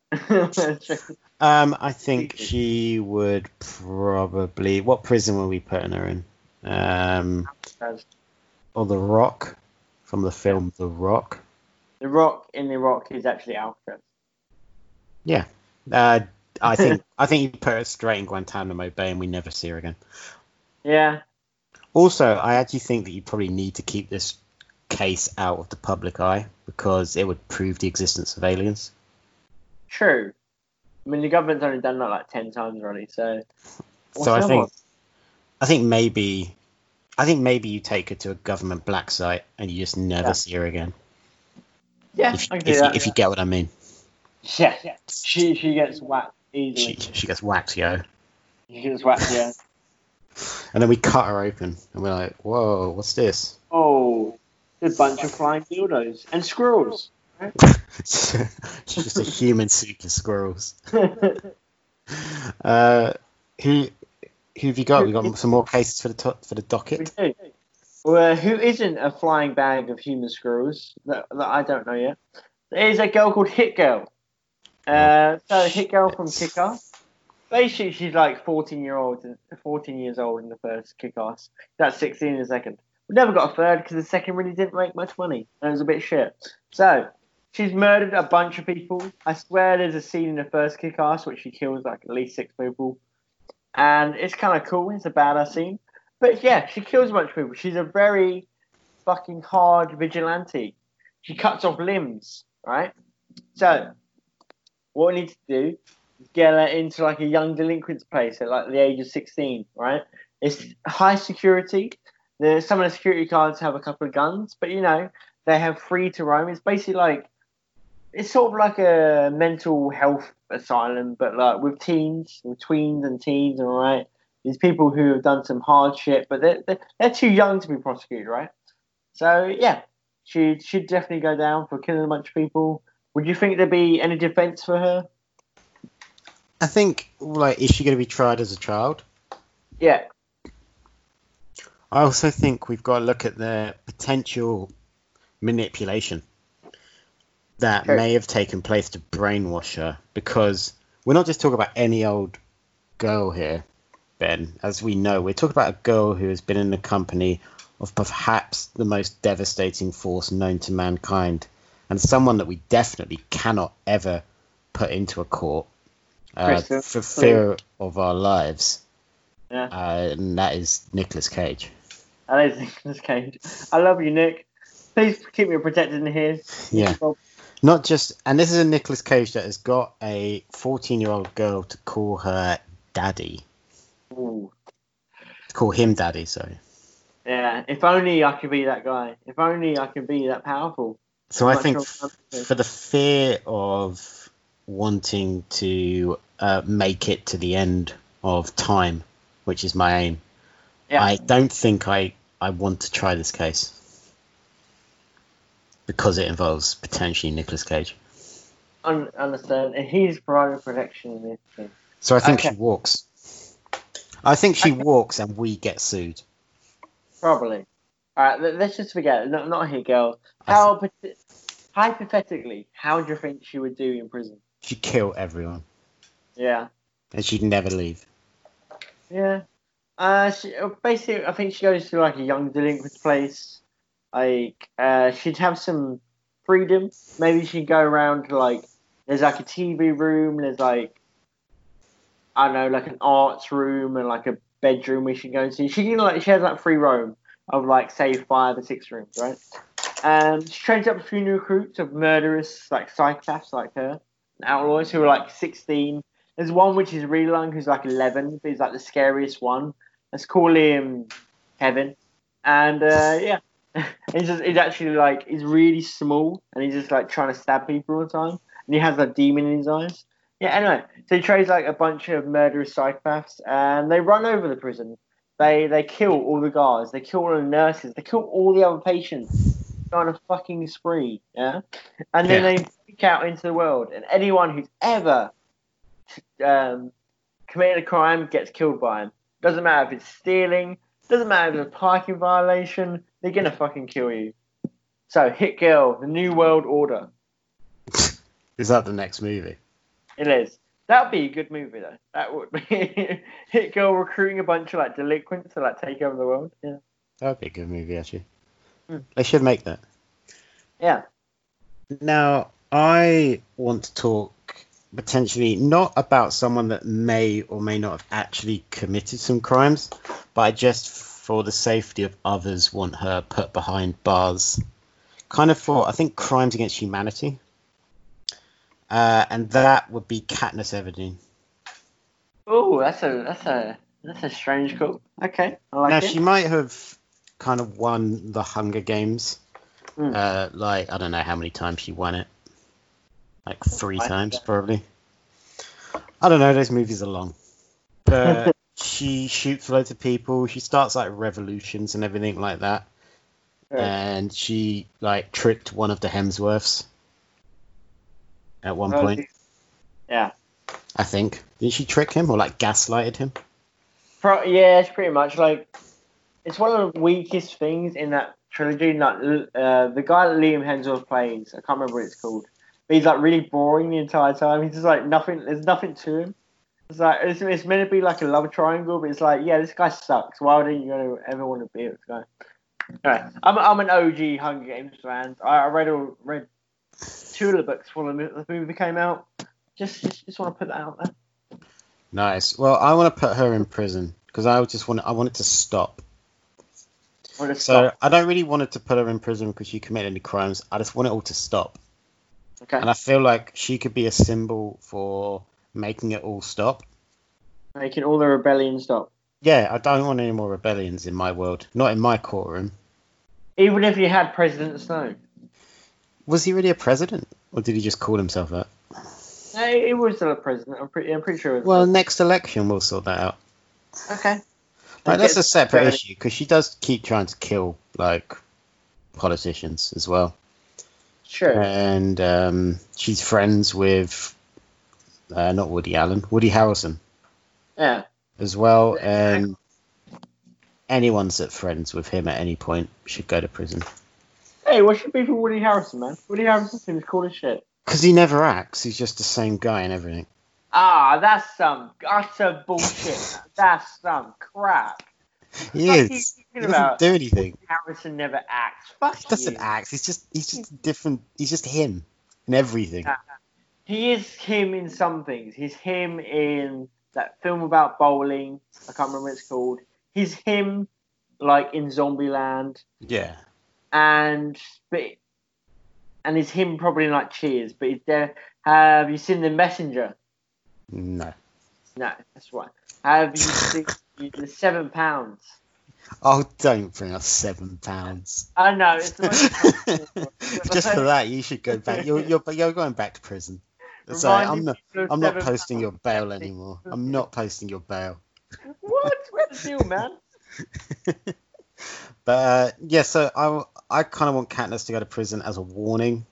sorry. Um, I think she would probably. What prison were we putting her in? Um, or The Rock from the film The Rock. the Rock in the Rock is actually Alfred. Yeah. Uh, I think I think you put her straight in Guantanamo Bay and we never see her again. Yeah, Also, I actually think that you probably need to keep this case out of the public eye because it would prove the existence of aliens. true. I mean, the government's only done that like ten times already, so. so I think I think maybe I think maybe you take her to a government black site and you just never Yeah. see her again. Yeah, If, I if, do you, that. if you get what I mean. yeah, yeah. She she gets whacked She, easily. she gets whacked, yo. She gets whacked, yeah. And then we cut her open and we're like, whoa, what's this? Oh, a bunch of flying dildos and squirrels. She's just a human suit of squirrels. Uh, who who have you got? We got some more cases for the to- for the docket. we do. Well, who isn't a flying bag of human squirrels that, that I don't know yet? There is a girl called Hit Girl. Uh, so Hit Girl from Kick-Ass. Basically, she's like 14 year old, 14 years old in the first Kick-Ass. That's 16 in the second. We never got a third because the second really didn't make much money. And it was a bit shit. So she's murdered a bunch of people. I swear there's a scene in the first Kick-Ass which she kills like at least six people. And it's kind of cool. It's a badass scene. But yeah, she kills a bunch of people. She's a very fucking hard vigilante. She cuts off limbs, right? So, what we need to do her into like a young delinquent's place at like the age of 16, right? It's high security. The, some of the security guards have a couple of guns, but you know, they have free to roam. It's basically like, it's sort of like a mental health asylum, but like with teens, with tweens and teens, all right? These people who have done some hard shit, but they're, they're, they're too young to be prosecuted, right? So, yeah, she should definitely go down for killing a bunch of people. Would you think there'd be any defense for her? I think like is she going to be tried as a child? Yeah, I also think we've got to look at the potential manipulation that Sure. may have taken place to brainwash her because we're not just talking about any old girl here, Ben. As we know, we're talking about a girl who has been in the company of perhaps the most devastating force known to mankind and someone that we definitely cannot ever put into a court uh, for fear of our lives. Yeah. Uh, and that is Nicolas Cage. that is Nicolas Cage. I love you, Nick. Please keep me protected in here. Yeah. Not just, and this is a Nicolas Cage that has got a 14 year old girl to call her daddy. Ooh. To call him daddy, sorry. Yeah, if only I could be that guy. If only I could be that powerful. So I think f- for the fear of wanting to uh, make it to the end of time, which is my aim, Yeah. I don't think I, I want to try this case because it involves potentially Nicolas Cage. Un- understand. And he's providing protection in this thing. So I think Okay. she walks. I think she Okay. walks and we get sued. Probably. All right, let- let's just forget. it. No, not here, girl. How, hypothetically, how do you think she would do in prison? She'd kill everyone Yeah. and she'd never leave. Yeah. Uh, she, basically, I think she goes to like a young delinquent place. Like, uh, she'd have some freedom. Maybe she'd go around to like, there's like a TV room. There's like, I don't know, like an arts room and like a bedroom we should go into. She can like, she has like free roam of like say five or six rooms, right? Um, she trains up a few new recruits of murderous like psychopaths like her, outlaws who are like 16 there's one which is really young who's like 11, but he's like the scariest one. Let's call him Kevin. And uh, yeah, he's just he's actually like he's really small and he's just like trying to stab people all the time. And he has a demon in his eyes. Yeah, anyway, so he trains like a bunch of murderous psychopaths and they run over the prison. They they kill all the guards. They kill all the nurses. They kill all the other patients. On a fucking spree, yeah. And then Yeah. they out into the world, and anyone who's ever um, committed a crime gets killed by him. Doesn't matter if it's stealing. Doesn't matter if it's a parking violation. They're gonna fucking kill you. So, Hit Girl, the New World Order. Is that the next movie? It is. That would be a good movie, though. That would be Hit Girl recruiting a bunch of like delinquents to like take over the world. Yeah. That would be a good movie, actually. Hmm. They should make that. Yeah. Now, I want to talk potentially not about someone that may or may not have actually committed some crimes, but I just, for the safety of others, want her put behind bars. Kind of for, I think, crimes against humanity. Uh, and that would be Katniss Everdeen. Oh, that's a that's a that's a strange call. Okay, I like now, it. she might have kind of won the Hunger Games. Hmm. Uh, like, I don't know how many times she won it. Like three times, probably. I don't know, those movies are long. But she shoots loads of people. She starts like revolutions and everything like that. And she like tricked one of the Hemsworths at one Oh, point, Yeah. I think. Did she trick him or like gaslighted him? Pro- yeah, it's pretty much like it's one of the weakest things in that trilogy. Like uh, the guy that Liam Hemsworth plays, I can't remember what it's called. He's like really boring the entire time. He's just like nothing. There's nothing to him. It's like it's, it's meant to be like a love triangle, but it's like yeah, this guy sucks. Why would you ever want to be with this guy? Anyway, I'm I'm an OG Hunger Games fan. I, I read all, read two of the books before the movie came out. Just just, just want to put that out there. Nice. Well, I want to put her in prison because I just want I want it to stop. To So stop. I don't really want it to put her in prison because she committed any crimes. I just want it all to stop. Okay. And I feel like she could be a symbol for making it all stop. Making all the rebellion stop. Yeah, I don't want any more rebellions in my world. Not in my courtroom. Even if you had President Snow. Was he really a president? Or did he just call himself that? No, it was still a president. I'm pretty, I'm pretty sure it was. Well, next election we'll sort that out. okay. Right, that's a separate get- issue because she does keep trying to kill like politicians as well. Sure. and um, she's friends with uh, not Woody Allen, Woody Harrelson Yeah. as well, and anyone that's friends with him at any point should go to prison Hey, what should be for Woody Harrison, man? Woody Harrison seems cool as shit. because he never acts. He's just the same guy and everything. Ah, that's some utter bullshit. that's some crap. He Fuck is. He doesn't about? do anything. Harrison never acts. Fuck He doesn't you. act. He's just he's just different. He's just him in everything. Ah. He is him in some things. He's him in that film about bowling. I can't remember what it's called. He's him, like in Zombieland. Yeah. and but and it's him probably in like Cheers, but he's there. Have you seen the Messenger? No. No, that's right. Have you seen the Seven Pounds? Oh, don't bring us seven pounds. I know it's Just for that, you should go back. You're you're you're going back to prison. Sorry, I'm not. Reminded me of I'm not posting your bail anymore. I'm not posting your bail. What? What's the deal, man? But uh, yeah, so I I kind of want Katniss to go to prison as a warning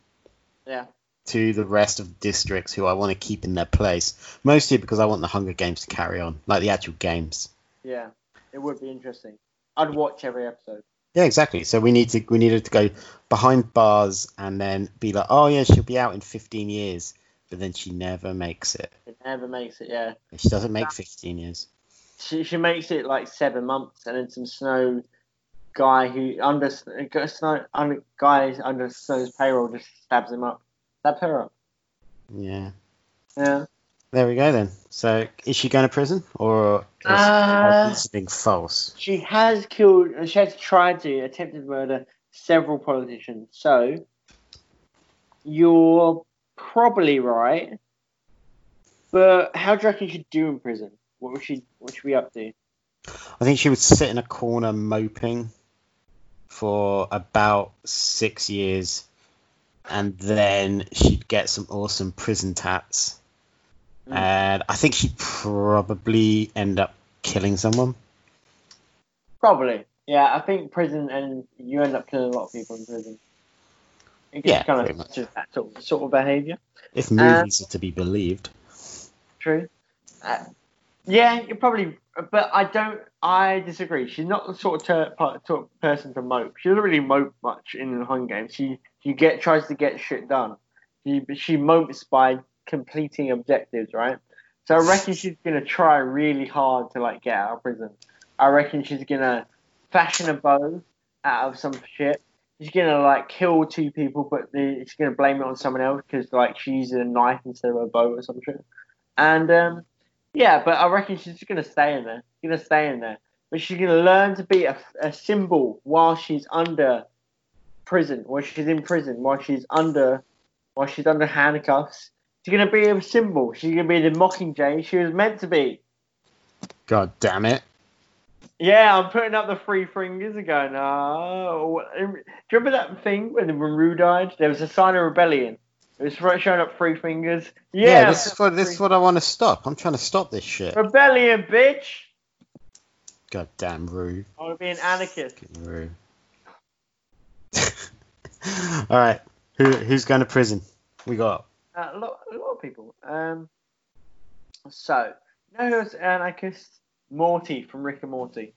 Yeah. To the rest of districts who I want to keep in their place. Mostly because I want the Hunger Games to carry on, like the actual games. Yeah, it would be interesting. I'd watch every episode. Yeah, exactly. So we need to we needed to go behind bars and then be like, oh yeah, she'll be out in 15 years, but then she never makes it. It never makes it. Yeah, She doesn't make 15 years. she she makes it like seven months, and then some snow guy who under snow under guy under Snow's payroll just stabs him up. Her up. Yeah. Yeah. There we go then. So is she going to prison or is Uh, being false? She has killed. She has tried to attempted murder several politicians. So you're probably right. But how do you reckon she'd do in prison? What would she? What should we up to? I think she would sit in a corner moping for about six years, and then she'd get some awesome prison tats. Mm. And I think she'd probably end up killing someone. Probably. Yeah, I think prison and you end up killing a lot of people in prison. Yeah, kind of much. that sort of, sort of behaviour. If movies are to be believed. True. Uh, yeah, you probably. But I don't. I disagree. She's not the sort of, ter- person to mope. She doesn't really mope much in the Hunger Games. She she get tries to get shit done. She she mopes by completing objectives, right? So I reckon she's gonna try really hard to like get out of prison. I reckon she's gonna fashion a bow out of some shit. She's gonna like kill two people, but the, she's gonna blame it on someone else because like she used a knife instead of a bow or some shit. And um, yeah, but I reckon she's just gonna stay in there. She's gonna stay in there, but she's gonna learn to be a, a symbol while she's under prison, while she's in prison, while she's under, while she's under handcuffs. She's gonna be a symbol. She's gonna be the Mockingjay she was meant to be. God damn it. Yeah, I'm putting up the three fingers and going, oh. Uh, do you remember that thing when Maru died? There was a sign of rebellion. It was showing up three fingers. Yeah, Yeah, this is what this is what I want to stop. I'm trying to stop this shit. rebellion, bitch. God damn Rue. I want to be an anarchist. Rue. All right. Who who's going to prison? We got Uh, a lot, a lot of people. Um, so, you know who's an anarchist? Morty from Rick and Morty.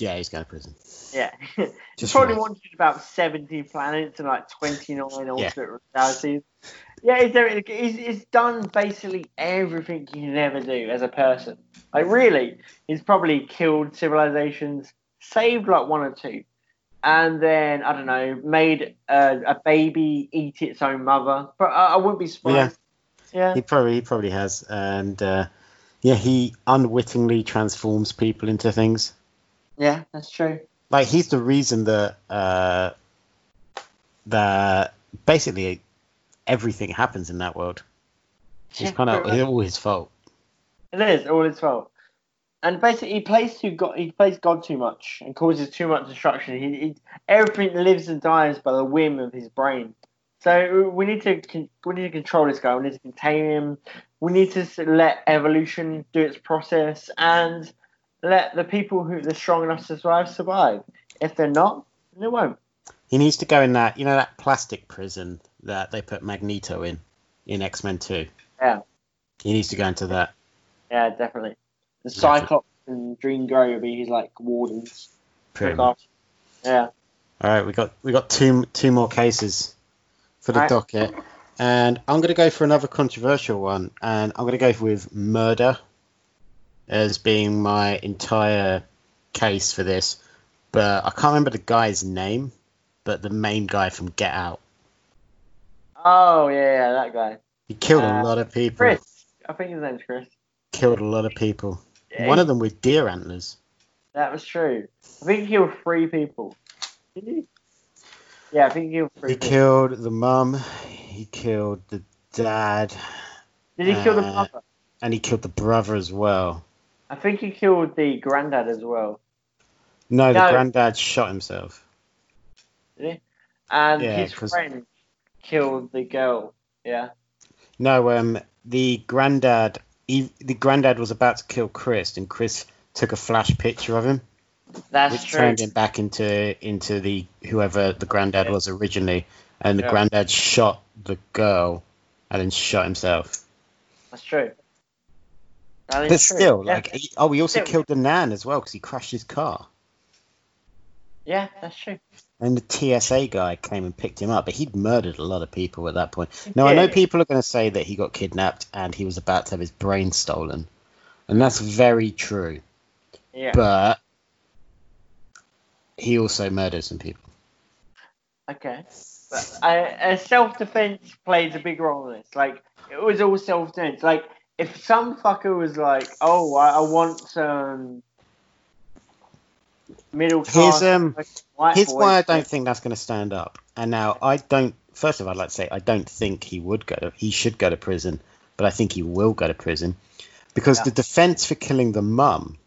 Yeah, he's going to prison. Yeah. He's Just probably right. wanted about 70 planets and like 29 alternate realities. Yeah, he's, there- he's, he's done basically everything you can ever do as a person. Like, really, he's probably killed civilizations, saved like one or two, and then, I don't know, made a, a baby eat its own mother. But I, I wouldn't be surprised. Yeah. He probably he probably has, and uh, yeah, he unwittingly transforms people into things. Yeah, that's true. Like he's the reason that uh, that basically everything happens in that world. It's kind of much. all his fault. It is all his fault. And basically, he plays too God. He plays God too much and causes too much destruction. He, he everything lives and dies by the whim of his brain. So we need to we need to control this guy. We need to contain him. We need to let evolution do its process and let the people who are strong enough to survive survive. If they're not, they won't. He needs to go in that you know that plastic prison that they put Magneto in in X Men Two. Yeah. He needs to go into that. Yeah, definitely. The. Cyclops and Jean Grey will be his like wardens. Pretty much. Yeah. All right, we got we got two two more cases for the Alright. docket, and I'm going to go for another controversial one, and I'm going to go with murder as being my entire case for this. But I can't remember the guy's name, but the main guy from Get Out. Oh yeah, yeah, that guy. He killed Uh, a lot of people. Chris. I think his name's Chris. Killed a lot of people. Yeah, One he- of them with deer antlers. That was true. I think he killed three people. Did he? Yeah, I think he killed three He people. killed the mum. He killed the dad, Did he kill the uh, brother? and he killed the brother as well. I think he killed the granddad as well. No, the No. granddad shot himself. Did he? And Yeah, his 'cause- friend killed the girl. Yeah. No, um, the granddad, he, the granddad was about to kill Chris, and Chris took a flash picture of him, That's which true. turned him back into into the whoever the granddad Yeah. was originally, and the Yeah. granddad shot the girl, and then shot himself. That's true. That is But true. still, Yeah. like, he, oh, he also Still. killed the nan as well because he crashed his car, Yeah, that's true. and the TSA guy came and picked him up, but he'd murdered a lot of people at that point. Now I know people are going to say that he got kidnapped and he was about to have his brain stolen, and that's very true. Yeah. but he also murdered some people. Okay. But uh, self defense plays a big role in this. Like, it was all self defense. Like, if some fucker was like, oh, I, I want some middle class Here's um, here's boy why I don't think that's going to stand up. And now I don't. First of all, I'd like to say I don't think he would go. To, he should go to prison, but I think he will go to prison because Yeah. the defense for killing the mum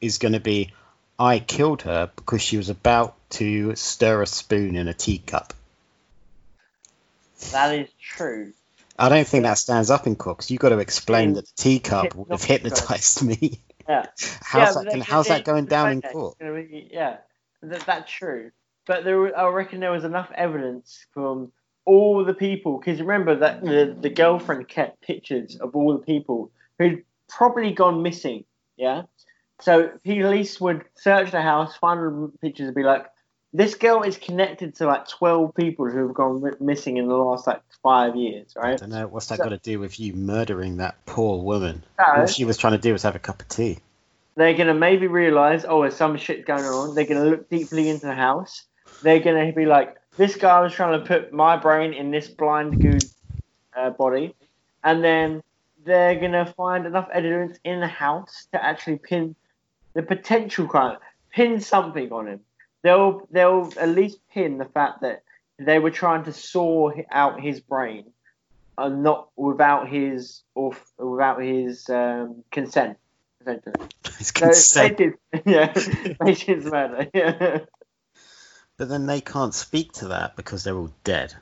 is going to be, I killed her because she was about to stir a spoon in a teacup. That is true. I don't think that stands up in court because you've got to explain that the teacup would have hypnotized me. Yeah. How's but that? Can, how's they- that going down in court? Yeah, that, that's true. But there, I reckon there was enough evidence from all the people. Because remember that the, the girlfriend kept pictures of all the people who'd probably gone missing. Yeah. So police would search the house, find pictures, and be like, "This girl is connected to like twelve people who have gone missing in the last like five years, right? I don't know. What's that So- got to do with you murdering that poor woman? So, All she was trying to do was have a cup of tea. they're gonna maybe realize, oh, there's some shit going on. They're gonna look deeply into the house. They're gonna be like, this guy was trying to put my brain in this blind goose uh, body, and then they're gonna find enough evidence in the house to actually pin the potential crime, pin something on him. They'll they'll at least pin the fact that they were trying to saw out his brain, and not without his or without his um, consent, essentially. It's So consent. Patience, yeah, patience murder. Yeah. But then they can't speak to that because they're all dead.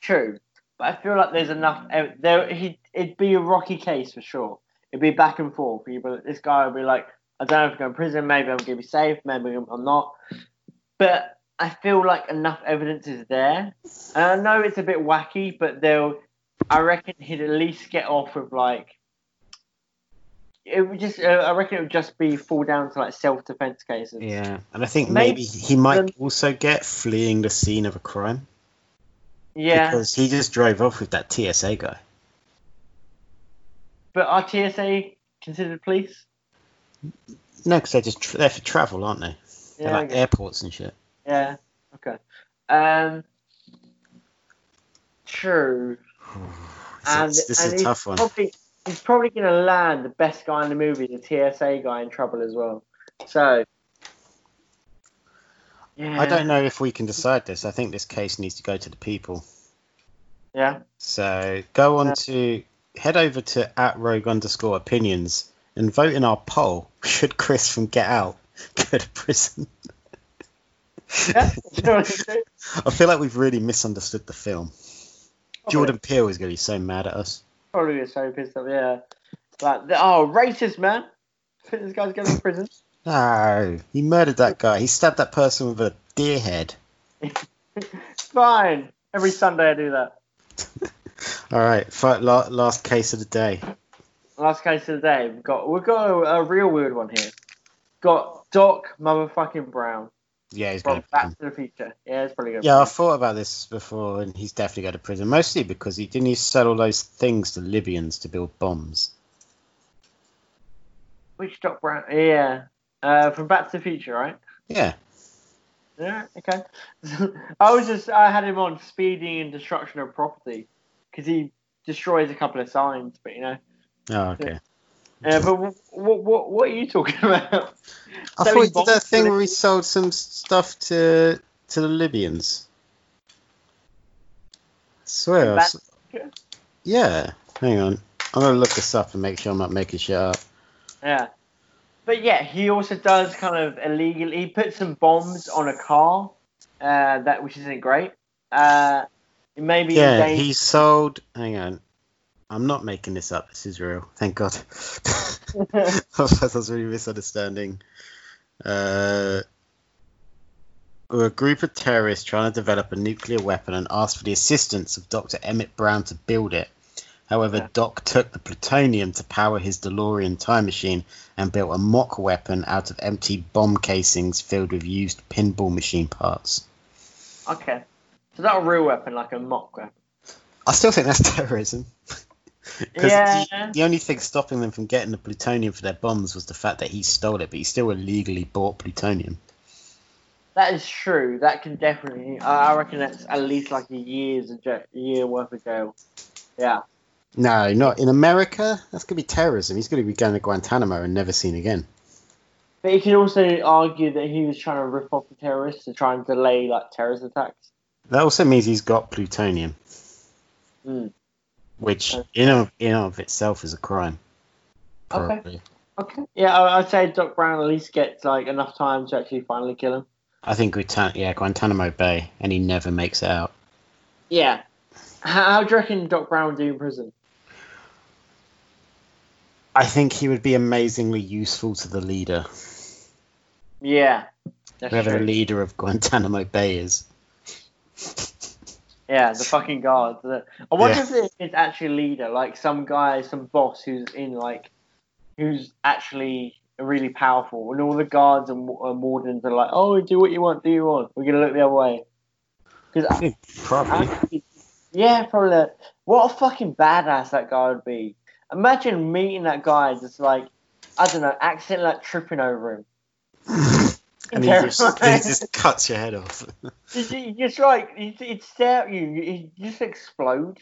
True, but I feel like there's enough. There, he it'd be a rocky case for sure. It'd be back and forth. People, this guy would be like, I don't know if I'm going to prison. Maybe I'm going to be safe. Maybe I'm not. But I feel like enough evidence is there. And I know it's a bit wacky, but they'll. I reckon he'd at least get off with like. It would just. Uh, I reckon it would just be fall down to like self defense cases. Yeah, and I think Maybe- maybe he might um, also get fleeing the scene of a crime Yeah. because he just drove off with that TSA guy. But are TSA considered police? No, because they're just tra- they're for travel, aren't they? They're Yeah, like airports and shit. yeah. Okay. Um. True. And this and is a he's tough one. Probably, he's probably going to land the best guy in the movie, the TSA guy, in trouble as well. So. Yeah. I don't know if we can decide this. I think this case needs to go to the people. Yeah. So go on Yeah. to head over to at rogue underscore opinions and vote in our poll. Should Chris from Get Out go to prison? Yeah. You know what I'm saying? I feel like we've really misunderstood the film. Jordan Peele is going to be so mad at us. Probably is so pissed off. Yeah. Like, oh, racist man. This guy's going to prison. No, he murdered that guy. He stabbed that person with a deer head. Fine. Every Sunday I do that. All right, last case of the day. Last case of the day, we've got we've got a, a real weird one here. Got Doc motherfucking Brown Yeah, he's going to Back to the Future. Yeah, it's probably good. Yeah, I thought about this before, and he's definitely going to prison. Mostly because he didn't he sell all those things to Libyans to build bombs. Which Doc Brown? Yeah, uh, from Back to the Future, right? Yeah, Yeah, okay. I was just I had him on speeding and destruction of property because he destroys a couple of signs, but you know. Oh, okay. Uh, but what, what what are you talking about? I So thought he he did that thing where he sold some stuff to to the Libyans. I swear. I Back- s- yeah. Hang on. I'm gonna look this up and make sure I'm not making shit up. Yeah. But yeah, he also does kind of illegally. He put some bombs on a car, uh, that which isn't great. Uh, maybe Yeah, he sold. Hang on. I'm not making this up. This is real. Thank God. Otherwise, I was really misunderstanding. Uh, were a group of terrorists trying to develop a nuclear weapon and asked for the assistance of Dr. Emmett Brown to build it. However, Yeah. Doc took the plutonium to power his DeLorean time machine and built a mock weapon out of empty bomb casings filled with used pinball machine parts. Okay. So not a real weapon, like a mock weapon. I still think that's terrorism. Because Yeah. the, the only thing stopping them from getting the plutonium for their bombs was the fact that he stole it, but he still illegally bought plutonium. That is true. That can definitely. I I reckon that's at least like a year's a year worth of jail. Yeah. No, not in America. That's gonna be terrorism. He's gonna be going to Guantanamo and never seen again. But you can also argue that he was trying to rip off the terrorists to try and delay like terrorist attacks. That also means he's got plutonium, Hmm. Which in of in of itself is a crime. Okay. Probably. Okay. Yeah, I- I'd say Doc Brown at least gets like enough time to actually finally kill him. I think Guantan- yeah, Guantanamo Bay, and he never makes it out. Yeah. How, how do you reckon Doc Brown would do in prison? I think he would be amazingly useful to the leader, Yeah, that's whoever the leader of Guantanamo Bay is. Yeah, the fucking guards. I wonder Yeah. if it- it's actually a leader, like some guy, some boss who's in like, who's actually really powerful, and all the guards and wardens are like, "Oh, do what you want, do you want? We're gonna look the other way." Because Probably. yeah, probably. That. What a fucking badass that guy would be. Imagine meeting that guy, just like, I don't know, accidentally like tripping over him. and he just, he just cuts your head off. He's just like he'd, stare at you. He'd just explode.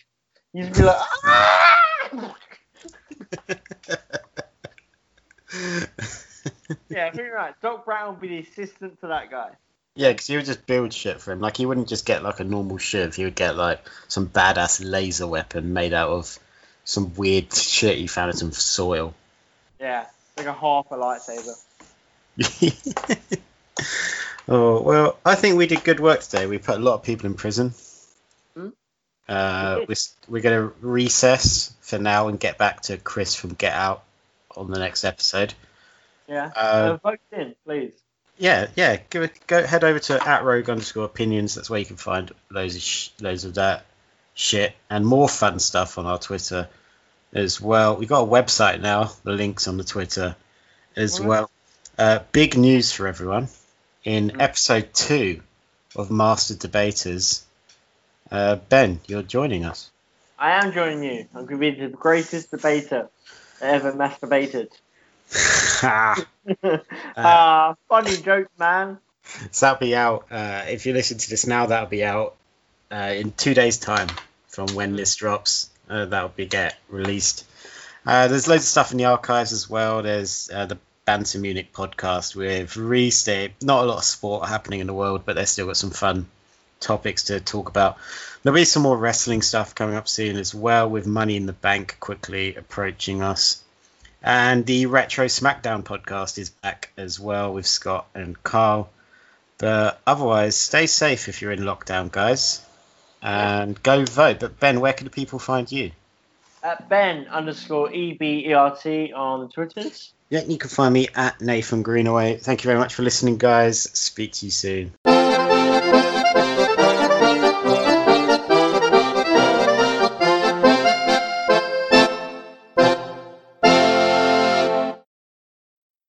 You'd be like, ah! yeah, I think right. Doc Brown would be the assistant to that guy. Yeah, because he would just build shit for him. Like he wouldn't just get like a normal shiv. He would get like some badass laser weapon made out of some weird shit he found in some soil. Yeah, like a half a lightsaber. Oh well, I think we did good work today. We put a lot of people in prison. Hmm? Uh, we we're we're going to recess for now and get back to Chris from Get Out on the next episode. Yeah. Uh, Uh, vote in, please. yeah, yeah. Go, go head over to at rogue underscore opinions. That's where you can find loads of sh- loads of that shit and more fun stuff on our Twitter as well. We've got a website now. The links on the Twitter as Alright. well. Uh, big news for everyone. In Mm. episode two of Master Debaters, uh, Ben, you're joining us. I am joining you. I'm going to be the greatest debater ever masturbated. Ah, funny joke, man. So that'll be out. Uh, if you listen to this now, that'll be out uh, in two days' time from when this drops. Uh, that'll be get released. Uh, there's loads of stuff in the archives as well. There's uh, the Banter Munich podcast with. They- Not a lot of sport happening in the world, but they've still got some fun topics to talk about. There'll be some more wrestling stuff coming up soon as well, with Money in the Bank quickly approaching us. And the Retro SmackDown podcast is back as well with Scott and Carl. But otherwise, stay safe if you're in lockdown, guys. And go vote. But Ben, where can people find you? At Ben underscore E EBERT on the Twitters. Yeah, you can find me at Nathan Greenaway. Thank you very much for listening, guys. Speak to you soon.